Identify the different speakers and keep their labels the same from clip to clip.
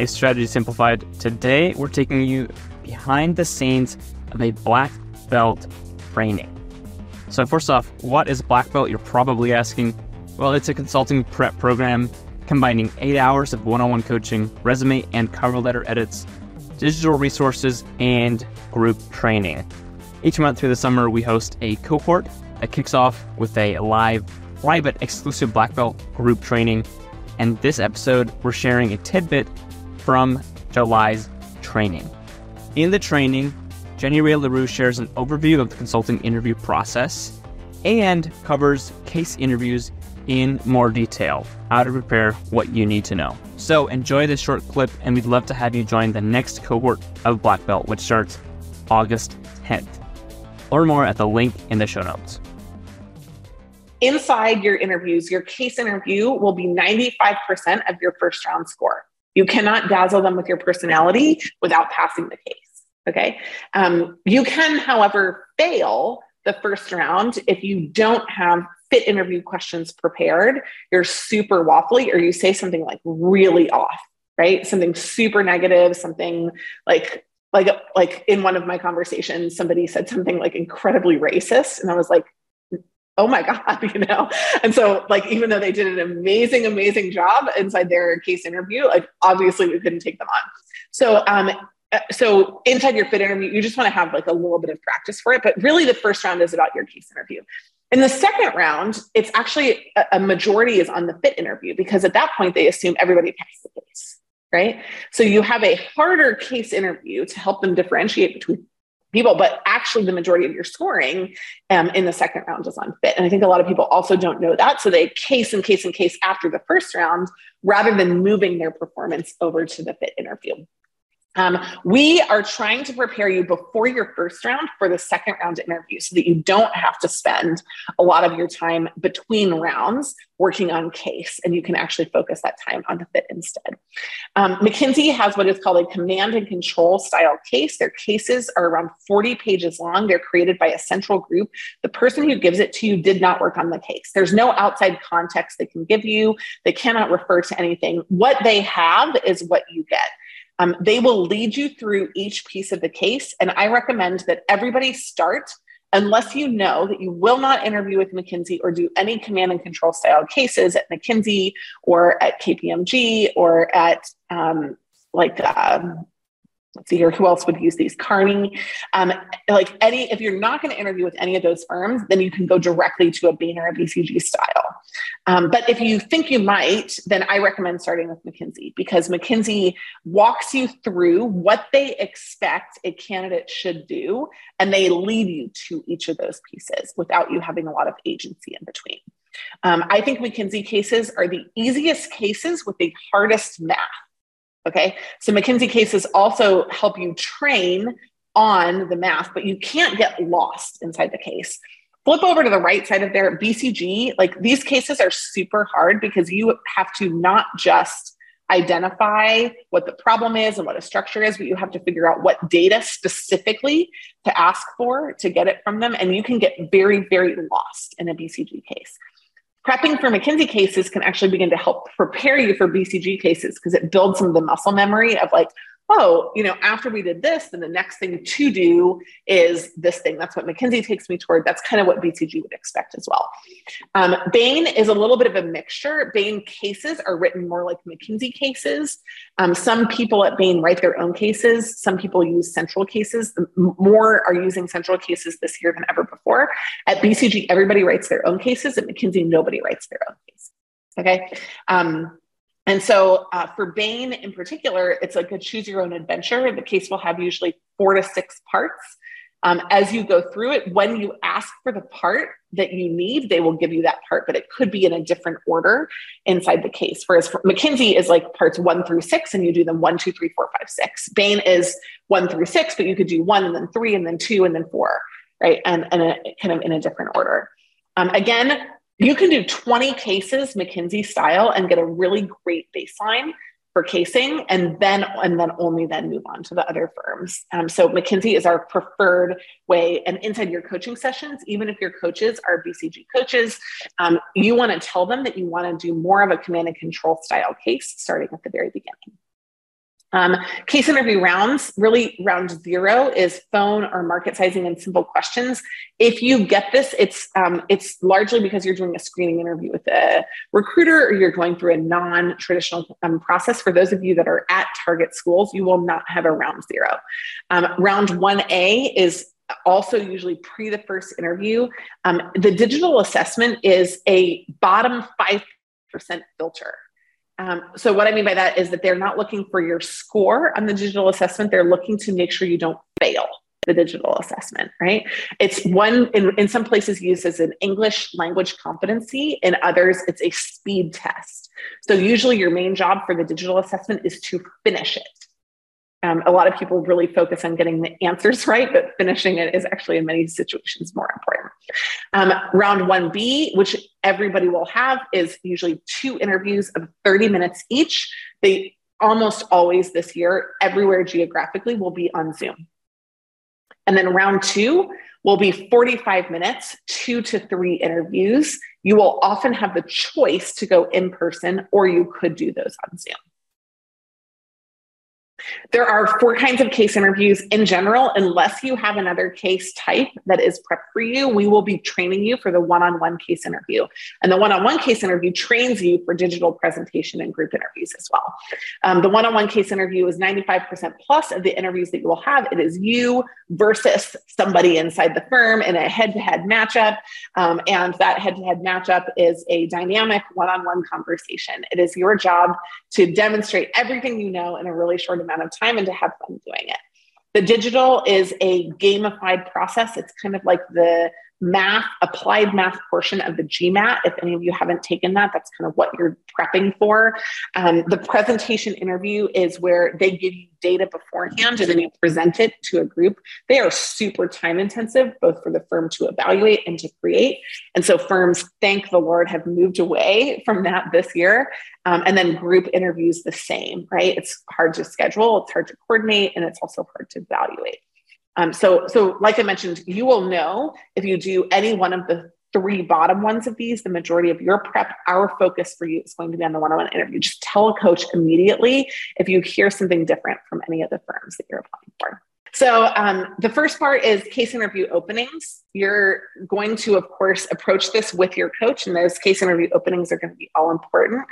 Speaker 1: a Strategy Simplified. Today, we're taking you behind the scenes of a black belt training. So, first off, what is black belt? You're probably asking. Well, it's a consulting prep program combining eight hours of one on one coaching, resume and cover letter edits, digital resources, and group training. Each month through the summer, we host a cohort that kicks off with a live, private, exclusive black belt group training. And this episode, we're sharing a tidbit from July's training. In the training, Jenny Rae LaRue shares an overview of the consulting interview process and covers case interviews in more detail, how to prepare what you need to know. So enjoy this short clip, and we'd love to have you join the next cohort of Black Belt, which starts August 10th. Learn more at the link in the show notes.
Speaker 2: Inside your interviews, your case interview will be 95% of your first round score. You cannot dazzle them with your personality without passing the case. Okay. Um, you can, however, fail the first round if you don't have fit interview questions prepared, you're super waffly, or you say something like really off, right? Something super negative, something like like like in one of my conversations, somebody said something like incredibly racist, and I was like, oh my god you know? And so like even though they did an amazing amazing job inside their case interview like obviously we couldn't take them on. So um so inside your fit interview you just want to have like a little bit of practice for it but really the first round is about your case interview. In the second round, it's actually a, a majority is on the fit interview because at that point they assume everybody passed the case, right? So you have a harder case interview to help them differentiate between people, but actually the majority of your scoring um, in the second round is on fit. And I think a lot of people also don't know that. So they case and case and case after the first round rather than moving their performance over to the fit interview. Um, we are trying to prepare you before your first round for the second round interview so that you don't have to spend a lot of your time between rounds working on case and you can actually focus that time on the fit instead. Um, McKinsey has what is called a command and control style case. Their cases are around 40 pages long. They're created by a central group. The person who gives it to you did not work on the case. There's no outside context they can give you, they cannot refer to anything. What they have is what you get. Um, they will lead you through each piece of the case. And I recommend that everybody start, unless you know that you will not interview with McKinsey or do any command and control style cases at McKinsey or at KPMG or at um, like um, let's see here, who else would use these? Kearney. Um, like any, if you're not going to interview with any of those firms, then you can go directly to a Bain or a BCG style. Um, but if you think you might, then I recommend starting with McKinsey because McKinsey walks you through what they expect a candidate should do, and they lead you to each of those pieces without you having a lot of agency in between. Um, I think McKinsey cases are the easiest cases with the hardest math. Okay. So McKinsey cases also help you train on the math, but you can't get lost inside the case. Flip over to the right side of there, BCG. Like these cases are super hard because you have to not just identify what the problem is and what a structure is, but you have to figure out what data specifically to ask for to get it from them. And you can get very, very lost in a BCG case prepping for McKinsey cases can actually begin to help prepare you for BCG cases because it builds some of the muscle memory of like, oh, you know, after we did this, then the next thing to do is this thing. That's what McKinsey takes me toward. That's kind of what BCG would expect as well. Um, Bain is a little bit of a mixture. Bain cases are written more like McKinsey cases. Um, some people at Bain write their own cases. Some people use central cases. More are using central cases this year than ever before. At BCG, everybody writes their own cases. At McKinsey, nobody writes their own cases. Okay. Um, and so uh, for Bain in particular, it's like a choose your own adventure. The case will have usually four to six parts. Um, as you go through it, when you ask for the part that you need, they will give you that part, but it could be in a different order inside the case. Whereas McKinsey is like parts one through six, and you do them one, two, three, four, five, six. Bain is one through six, but you could do one and then three and then two and then four, right? And, and a, kind of in a different order. Um, again, you can do 20 cases McKinsey style and get a really great baseline for casing and then and then only then move on to the other firms. Um, so McKinsey is our preferred way. And inside your coaching sessions, even if your coaches are BCG coaches, um, you want to tell them that you want to do more of a command and control style case starting at the very beginning. Um, case interview rounds, really round zero is phone or market sizing and simple questions. If you get this, it's um, it's largely because you're doing a screening interview with a recruiter or you're going through a non-traditional um, process. For those of you that are at target schools, you will not have a round zero. Um, round 1A is also usually pre the first interview. Um, the digital assessment is a bottom 5% filter. Um, so what I mean by that is that they're not looking for your score on the digital assessment. They're looking to make sure you don't fail the digital assessment, right? It's one in, in some places used as an English language competency, in others, it's a speed test. So usually your main job for the digital assessment is to finish it. Um, a lot of people really focus on getting the answers right, but finishing it is actually in many situations more important. Um, round 1B, which everybody will have, is usually two interviews of 30 minutes each. They almost always this year, everywhere geographically, will be on Zoom. And then round two will be 45 minutes, two to three interviews. You will often have the choice to go in person, or you could do those on Zoom. There are four kinds of case interviews in general. Unless you have another case type that is prepped for you, we will be training you for the one on one case interview. And the one on one case interview trains you for digital presentation and group interviews as well. Um, the one on one case interview is 95% plus of the interviews that you will have. It is you versus somebody inside the firm in a head to head matchup. Um, and that head to head matchup is a dynamic one on one conversation. It is your job to demonstrate everything you know in a really short amount of time and to have fun doing it. The digital is a gamified process. It's kind of like the math, applied math portion of the GMAT. If any of you haven't taken that, that's kind of what you're prepping for. Um, the presentation interview is where they give you data beforehand and then you present it to a group. They are super time intensive, both for the firm to evaluate and to create. And so firms, thank the Lord, have moved away from that this year. Um, and then group interviews the same, right? It's hard to schedule, it's hard to coordinate, and it's also hard to evaluate. Um, so, so like I mentioned, you will know if you do any one of the three bottom ones of these, the majority of your prep, our focus for you is going to be on the one-on-one interview. Just tell a coach immediately if you hear something different from any of the firms that you're applying for. So um, the first part is case interview openings. You're going to, of course, approach this with your coach, and those case interview openings are going to be all important.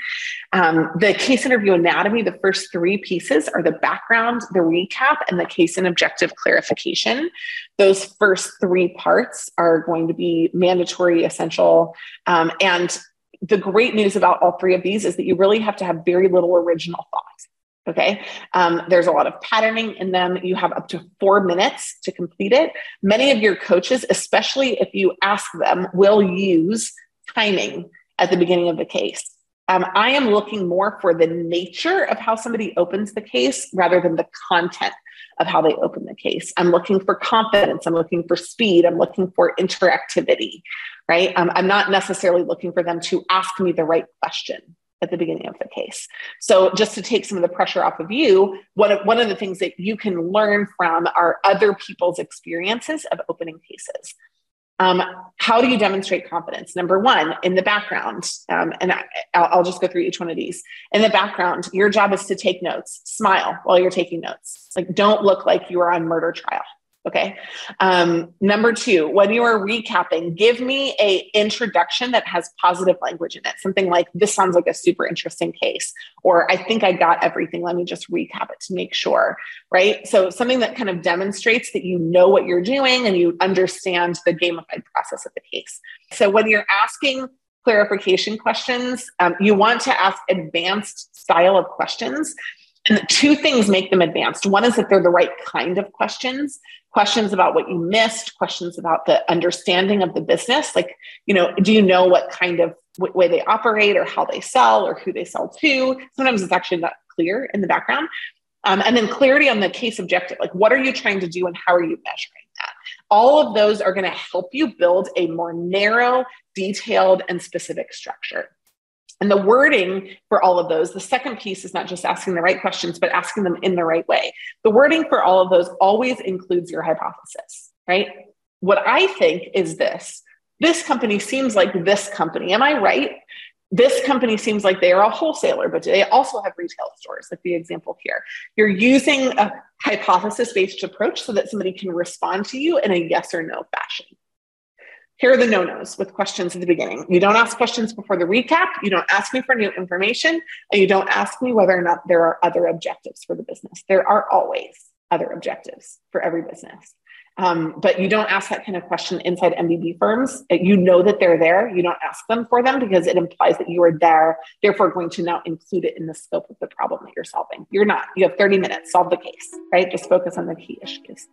Speaker 2: Um, the case interview anatomy, the first three pieces are the background, the recap, and the case and objective clarification. Those first three parts are going to be mandatory, essential, um, and the great news about all three of these is that you really have to have very little original thought. Okay. Um, there's a lot of patterning in them. You have up to four minutes to complete it. Many of your coaches, especially if you ask them, will use timing at the beginning of the case. Um, I am looking more for the nature of how somebody opens the case rather than the content of how they open the case. I'm looking for confidence. I'm looking for speed. I'm looking for interactivity, right? Um, I'm not necessarily looking for them to ask me the right question at the beginning of the case. So just to take some of the pressure off of you, one of, one of the things that you can learn from are other people's experiences of opening cases. Um, how do you demonstrate confidence? Number one, in the background, um, and I, will just go through each one of these. In the background, your job is to take notes, smile while you're taking notes. Like, don't look like you are on murder trial. Okay. Um, number two, when you are recapping, give me a introduction that has positive language in it. Something like, "This sounds like a super interesting case," or "I think I got everything. Let me just recap it to make sure." Right. So something that kind of demonstrates that you know what you're doing and you understand the gamified process of the case. So when you're asking clarification questions, um, you want to ask advanced style of questions and two things make them advanced. One is that they're the right kind of questions, questions about what you missed, questions about the understanding of the business. Like, you know, do you know what kind of way they operate or how they sell or who they sell to? Sometimes it's actually not clear in the background. Um, and then clarity on the case objective. Like, what are you trying to do and how are you measuring that? All of those are going to help you build a more narrow, detailed, and specific structure. And the wording for all of those, the second piece is not just asking the right questions, but asking them in the right way. The wording for all of those always includes your hypothesis, right? What I think is this this company seems like this company. Am I right? this company seems like they are a wholesaler, but they also have retail stores, like the example here. You're using a hypothesis based approach so that somebody can respond to you in a yes or no fashion. Here are the no nos with questions at the beginning. You don't ask questions before the recap, you don't ask me for new information, and you don't ask me whether or not there are other objectives for the business. There are always other objectives for every business. Um, but you don't ask that kind of question inside MBB firms. You know that they're there. You don't ask them for them because it implies that you are there, therefore going to now include it in the scope of the problem that you're solving. You're not. You have 30 minutes, solve the case, right? Just focus on the key issues.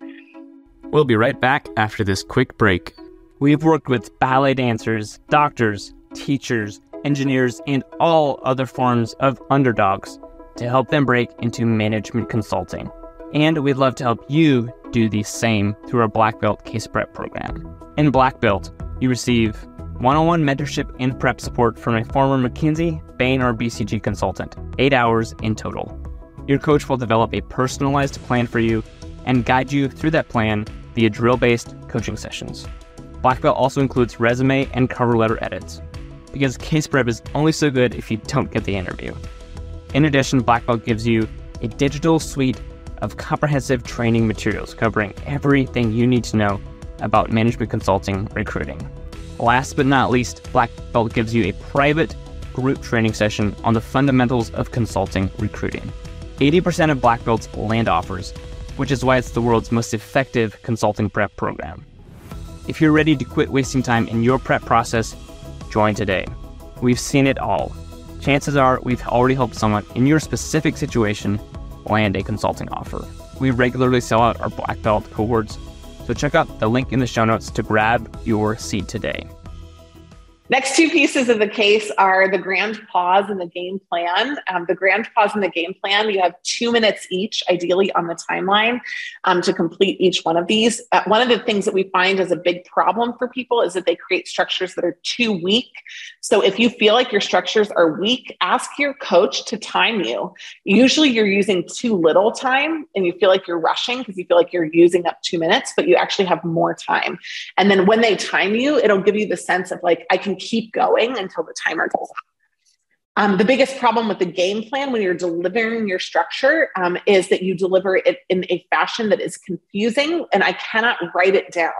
Speaker 1: We'll be right back after this quick break. We've worked with ballet dancers, doctors, teachers, engineers, and all other forms of underdogs to help them break into management consulting. And we'd love to help you do the same through our Black Belt Case Prep program. In Black Belt, you receive one on one mentorship and prep support from a former McKinsey, Bain, or BCG consultant, eight hours in total. Your coach will develop a personalized plan for you and guide you through that plan via drill based coaching sessions. Black Belt also includes resume and cover letter edits, because case prep is only so good if you don't get the interview. In addition, Black Belt gives you a digital suite of comprehensive training materials covering everything you need to know about management consulting recruiting. Last but not least, Black Belt gives you a private group training session on the fundamentals of consulting recruiting. 80% of Black Belt's land offers, which is why it's the world's most effective consulting prep program. If you're ready to quit wasting time in your prep process, join today. We've seen it all. Chances are we've already helped someone in your specific situation land a consulting offer. We regularly sell out our black belt cohorts, so check out the link in the show notes to grab your seat today.
Speaker 2: Next two pieces of the case are the grand pause and the game plan. Um, the grand pause and the game plan, you have two minutes each, ideally on the timeline, um, to complete each one of these. Uh, one of the things that we find is a big problem for people is that they create structures that are too weak. So if you feel like your structures are weak, ask your coach to time you. Usually you're using too little time and you feel like you're rushing because you feel like you're using up two minutes, but you actually have more time. And then when they time you, it'll give you the sense of like, I can keep going until the timer goes off. Um, the biggest problem with the game plan when you're delivering your structure um, is that you deliver it in a fashion that is confusing and I cannot write it down.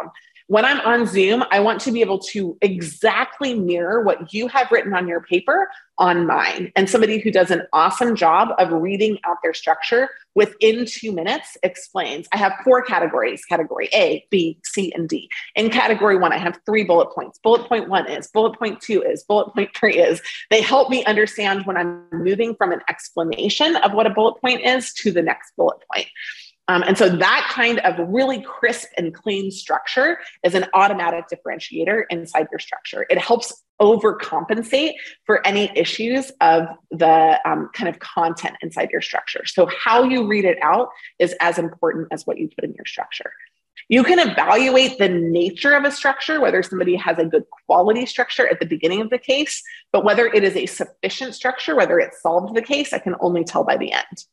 Speaker 2: When I'm on Zoom, I want to be able to exactly mirror what you have written on your paper on mine. And somebody who does an awesome job of reading out their structure within two minutes explains I have four categories category A, B, C, and D. In category one, I have three bullet points. Bullet point one is, bullet point two is, bullet point three is. They help me understand when I'm moving from an explanation of what a bullet point is to the next bullet point. Um, and so that kind of really crisp and clean structure is an automatic differentiator inside your structure. It helps overcompensate for any issues of the um, kind of content inside your structure. So, how you read it out is as important as what you put in your structure. You can evaluate the nature of a structure, whether somebody has a good quality structure at the beginning of the case, but whether it is a sufficient structure, whether it solved the case, I can only tell by the end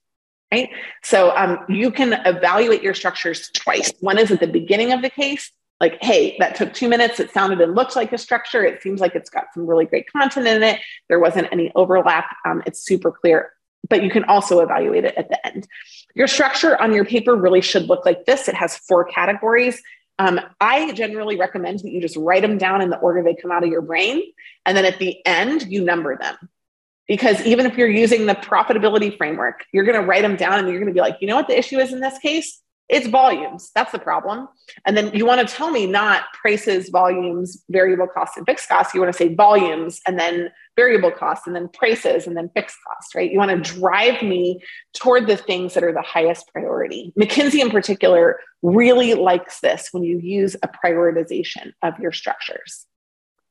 Speaker 2: right? So um, you can evaluate your structures twice. One is at the beginning of the case, like, hey, that took two minutes. It sounded and looked like a structure. It seems like it's got some really great content in it. There wasn't any overlap. Um, it's super clear. But you can also evaluate it at the end. Your structure on your paper really should look like this. It has four categories. Um, I generally recommend that you just write them down in the order they come out of your brain. And then at the end, you number them because even if you're using the profitability framework, you're going to write them down and you're going to be like, you know what the issue is in this case? It's volumes. That's the problem. And then you want to tell me not prices, volumes, variable costs, and fixed costs. You want to say volumes and then variable costs and then prices and then fixed costs, right? You want to drive me toward the things that are the highest priority. McKinsey, in particular, really likes this when you use a prioritization of your structures.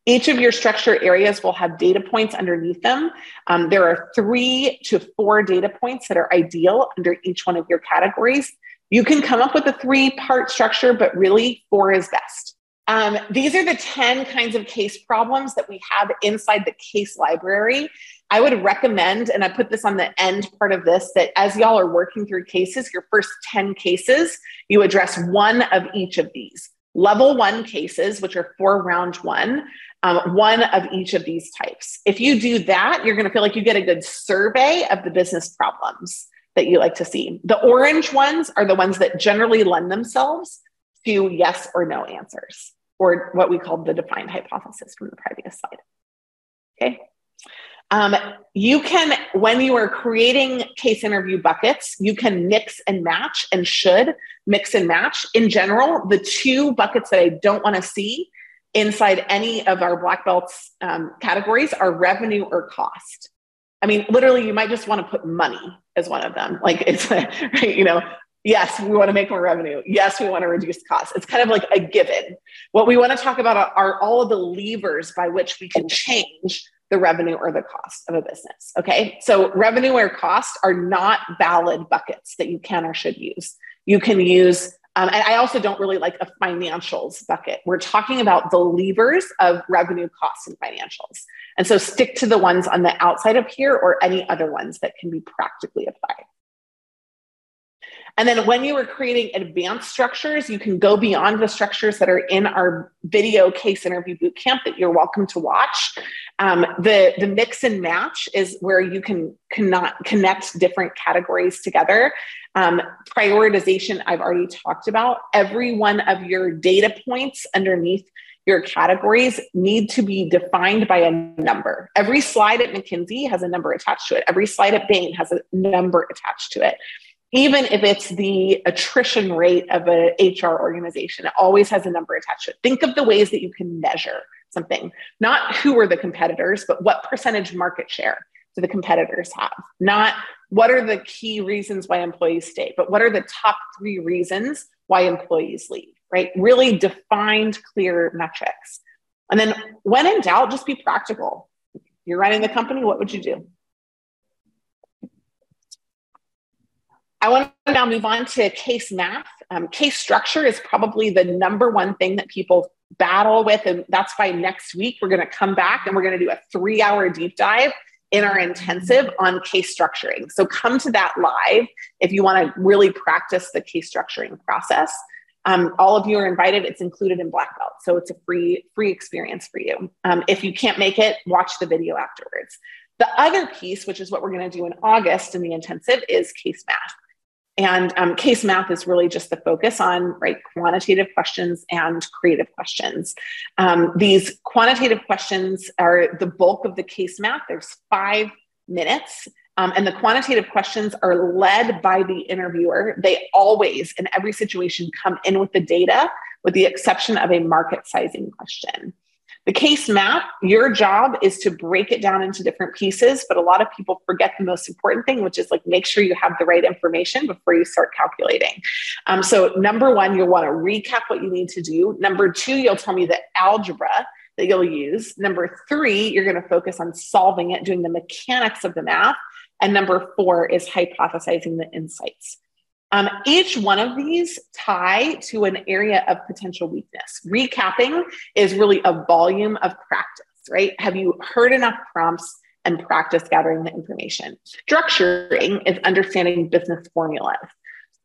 Speaker 2: Each of your structure areas will have data points underneath them. Um, there are three to four data points that are ideal under each one of your categories. You can come up with a three part structure, but really four is best. Um, these are the 10 kinds of case problems that we have inside the case library. I would recommend, and I put this on the end part of this, that as y'all are working through cases, your first 10 cases, you address one of each of these. Level one cases, which are for round one, um, one of each of these types. If you do that, you're going to feel like you get a good survey of the business problems that you like to see. The orange ones are the ones that generally lend themselves to yes or no answers, or what we call the defined hypothesis from the previous slide. Okay. Um, you can, when you are creating case interview buckets, you can mix and match and should mix and match. In general, the two buckets that I don't want to see inside any of our black belts um, categories are revenue or cost. I mean, literally, you might just want to put money as one of them. Like it's, right, you know, yes, we want to make more revenue. Yes, we want to reduce costs. It's kind of like a given. What we want to talk about are all of the levers by which we can change the revenue or the cost of a business. Okay. So revenue or cost are not valid buckets that you can or should use. You can use um, and I also don't really like a financials bucket. We're talking about the levers of revenue, costs, and financials. And so stick to the ones on the outside of here or any other ones that can be practically applied. And then when you are creating advanced structures, you can go beyond the structures that are in our video case interview bootcamp that you're welcome to watch. Um, the, the mix and match is where you can cannot connect different categories together. Um, prioritization, I've already talked about. Every one of your data points underneath your categories need to be defined by a number. Every slide at McKinsey has a number attached to it. Every slide at Bain has a number attached to it. Even if it's the attrition rate of an HR organization, it always has a number attached to it. Think of the ways that you can measure something, not who are the competitors, but what percentage market share do the competitors have? Not what are the key reasons why employees stay, but what are the top three reasons why employees leave, right? Really defined, clear metrics. And then when in doubt, just be practical. You're running the company, what would you do? I want to now move on to case math. Um, case structure is probably the number one thing that people battle with. And that's why next week we're going to come back and we're going to do a three hour deep dive in our intensive on case structuring. So come to that live if you want to really practice the case structuring process. Um, all of you are invited. It's included in Black Belt, so it's a free free experience for you. Um, if you can't make it, watch the video afterwards. The other piece, which is what we're going to do in August in the intensive, is case math. And um, case math is really just the focus on right quantitative questions and creative questions. Um, these quantitative questions are the bulk of the case math. There's five minutes. Um, and the quantitative questions are led by the interviewer. They always, in every situation, come in with the data, with the exception of a market sizing question. The case math, your job is to break it down into different pieces, but a lot of people forget the most important thing, which is like make sure you have the right information before you start calculating. Um, so, number one, you'll want to recap what you need to do. Number two, you'll tell me the algebra that you'll use. Number three, you're going to focus on solving it, doing the mechanics of the math. And number four is hypothesizing the insights. Um, each one of these tie to an area of potential weakness. Recapping is really a volume of practice, right? Have you heard enough prompts and practice gathering the information? Structuring is understanding business formulas.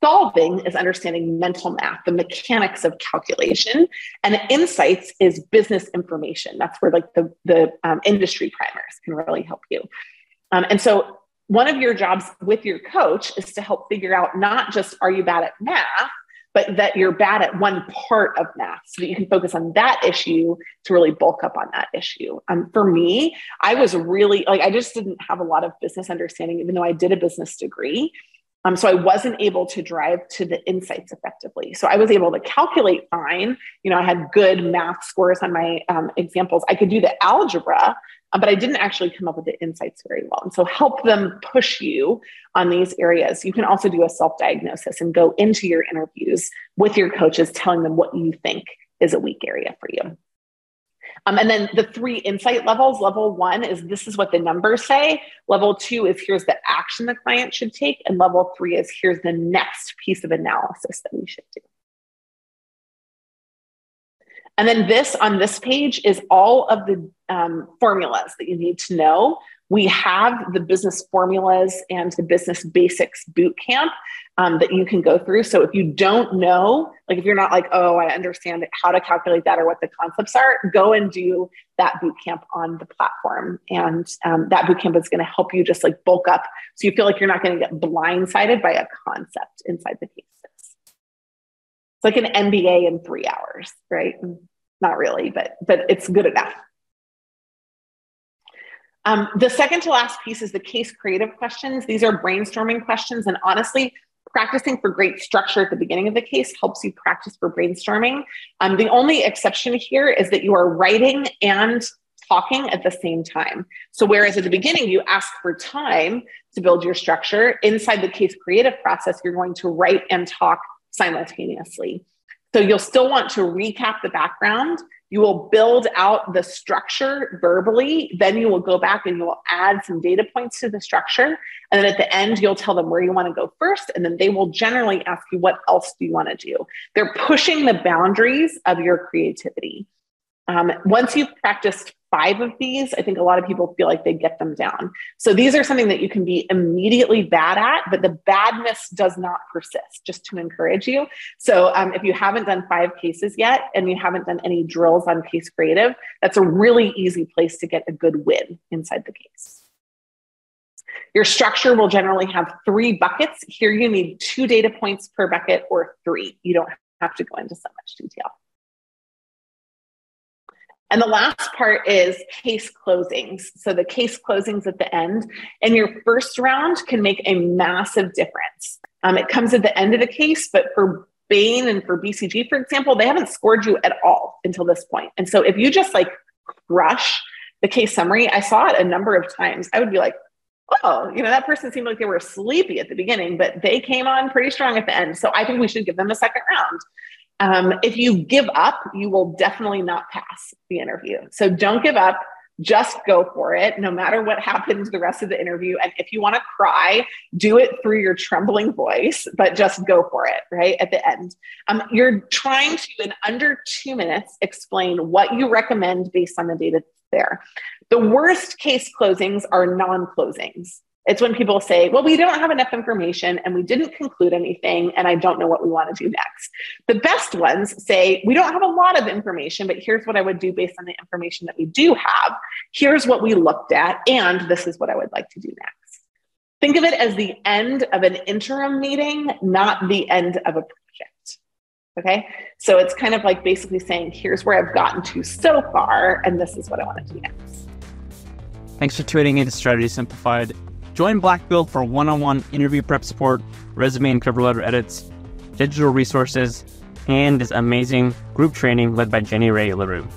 Speaker 2: Solving is understanding mental math, the mechanics of calculation, and insights is business information. That's where like the the um, industry primers can really help you. Um, and so one of your jobs with your coach is to help figure out not just are you bad at math, but that you're bad at one part of math so that you can focus on that issue to really bulk up on that issue. Um, for me, I was really like, I just didn't have a lot of business understanding, even though I did a business degree. Um, so I wasn't able to drive to the insights effectively. So I was able to calculate fine. You know, I had good math scores on my um, examples. I could do the algebra, um, but I didn't actually come up with the insights very well. And so help them push you on these areas. You can also do a self diagnosis and go into your interviews with your coaches, telling them what you think is a weak area for you. Um, and then the three insight levels level one is this is what the numbers say. Level two is here's the action the client should take. And level three is here's the next piece of analysis that we should do. And then this on this page is all of the um, formulas that you need to know we have the business formulas and the business basics boot camp um, that you can go through. So if you don't know, like if you're not like, oh, I understand how to calculate that or what the concepts are, go and do that boot camp on the platform. And um, that boot camp is going to help you just like bulk up so you feel like you're not going to get blindsided by a concept inside the cases. It's like an MBA in three hours, right? Not really, but but it's good enough. Um, the second to last piece is the case creative questions. These are brainstorming questions. And honestly, practicing for great structure at the beginning of the case helps you practice for brainstorming. Um, the only exception here is that you are writing and talking at the same time. So, whereas at the beginning you ask for time to build your structure, inside the case creative process, you're going to write and talk simultaneously. So, you'll still want to recap the background you will build out the structure verbally. Then you will go back and you will add some data points to the structure. And then at the end, you'll tell them where you want to go first. And then they will generally ask you, what else do you want to do? They're pushing the boundaries of your creativity. Um, once you've practiced five of these, I think a lot of people feel like they get them down. So these are something that you can be immediately bad at, but the badness does not persist, just to encourage you. So um, if you haven't done five cases yet and you haven't done any drills on case creative, that's a really easy place to get a good win inside the case. Your structure will generally have three buckets. Here you need two data points per bucket or three. You don't have to go into so much detail. And the last part is case closings. So the case closings at the end and your first round can make a massive difference. Um, it comes at the end of the case, but for Bain and for BCG, for example, they haven't scored you at all until this point. And so if you just like crush the case summary, I saw it a number of times. I would be like, oh, you know, that person seemed like they were sleepy at the beginning, but they came on pretty strong at the end. So I think we should give them a second round. Um, if you give up, you will definitely not pass the interview. So don't give up. Just go for it, no matter what happens the rest of the interview. And if you want to cry, do it through your trembling voice, but just go for it, right? At the end. Um, you're trying to, in under two minutes, explain what you recommend based on the data there. The worst case closings are non closings. It's when people say, well, we don't have enough information and we didn't conclude anything, and I don't know what we want to do next. The best ones say, we don't have a lot of information, but here's what I would do based on the information that we do have. Here's what we looked at, and this is what I would like to do next. Think of it as the end of an interim meeting, not the end of a project. Okay. So it's kind of like basically saying, here's where I've gotten to so far, and this is what I want to do next.
Speaker 1: Thanks for tuning in to Strategy Simplified. Join Black Belt for one on one interview prep support, resume and cover letter edits, digital resources, and this amazing group training led by Jenny Rae LaRue.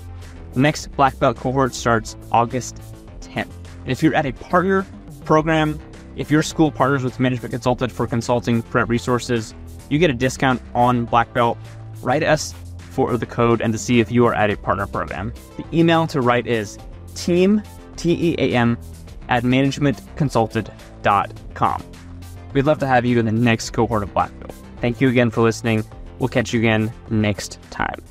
Speaker 1: The next Black Belt cohort starts August 10th. And if you're at a partner program, if your school partners with Management Consulted for consulting prep resources, you get a discount on Black Belt. Write us for the code and to see if you are at a partner program. The email to write is team, T E A M, at managementconsulted.com. We'd love to have you in the next cohort of Black Belt. Thank you again for listening. We'll catch you again next time.